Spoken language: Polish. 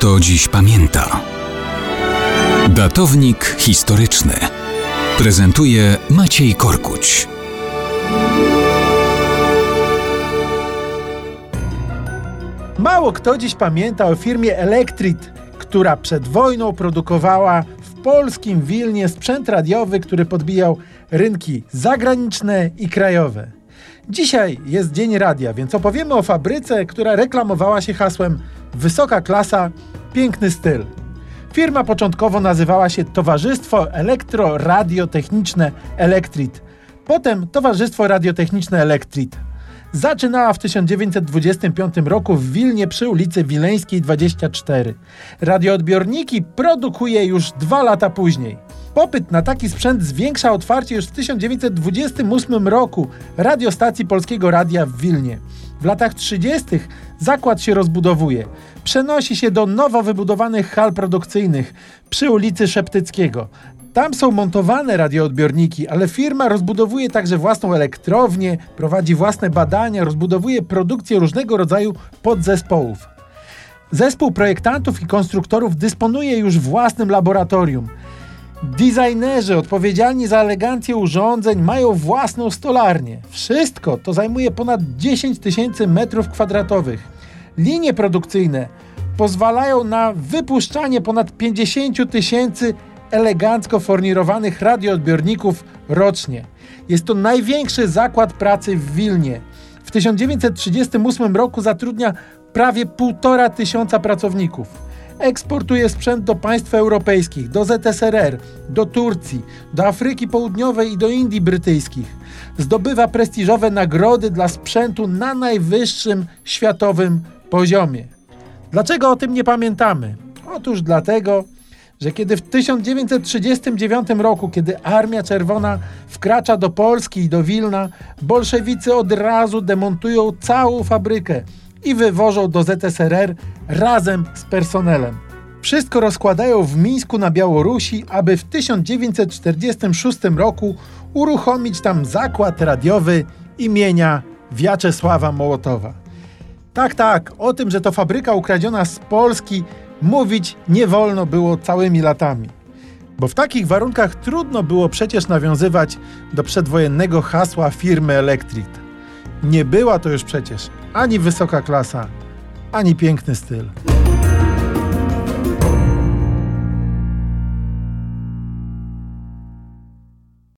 kto dziś pamięta. Datownik historyczny prezentuje Maciej Korkuć. Mało kto dziś pamięta o firmie Elektrit, która przed wojną produkowała w polskim Wilnie sprzęt radiowy, który podbijał rynki zagraniczne i krajowe. Dzisiaj jest Dzień Radia, więc opowiemy o fabryce, która reklamowała się hasłem Wysoka klasa, piękny styl. Firma początkowo nazywała się Towarzystwo Elektro-Radiotechniczne Elektrit, potem Towarzystwo Radiotechniczne Elektrit. Zaczynała w 1925 roku w Wilnie przy ulicy Wileńskiej 24. Radioodbiorniki produkuje już dwa lata później. Popyt na taki sprzęt zwiększa otwarcie już w 1928 roku radiostacji Polskiego Radia w Wilnie. W latach 30. zakład się rozbudowuje. Przenosi się do nowo wybudowanych hal produkcyjnych przy ulicy Szeptyckiego. Tam są montowane radioodbiorniki, ale firma rozbudowuje także własną elektrownię, prowadzi własne badania, rozbudowuje produkcję różnego rodzaju podzespołów. Zespół projektantów i konstruktorów dysponuje już własnym laboratorium. Designerzy odpowiedzialni za elegancję urządzeń mają własną stolarnię. Wszystko to zajmuje ponad 10 tysięcy metrów kwadratowych. Linie produkcyjne pozwalają na wypuszczanie ponad 50 tysięcy elegancko fornirowanych radioodbiorników rocznie. Jest to największy zakład pracy w Wilnie. W 1938 roku zatrudnia prawie 1,5 tysiąca pracowników. Eksportuje sprzęt do państw europejskich, do ZSRR, do Turcji, do Afryki Południowej i do Indii Brytyjskich. Zdobywa prestiżowe nagrody dla sprzętu na najwyższym światowym poziomie. Dlaczego o tym nie pamiętamy? Otóż dlatego, że kiedy w 1939 roku, kiedy Armia Czerwona wkracza do Polski i do Wilna, bolszewicy od razu demontują całą fabrykę i wywożą do ZSRR razem z personelem. Wszystko rozkładają w Mińsku na Białorusi, aby w 1946 roku uruchomić tam zakład radiowy imienia Wiaczesława Mołotowa. Tak, tak, o tym, że to fabryka ukradziona z Polski, mówić nie wolno było całymi latami. Bo w takich warunkach trudno było przecież nawiązywać do przedwojennego hasła firmy Elektrit. Nie była to już przecież ani wysoka klasa, ani piękny styl.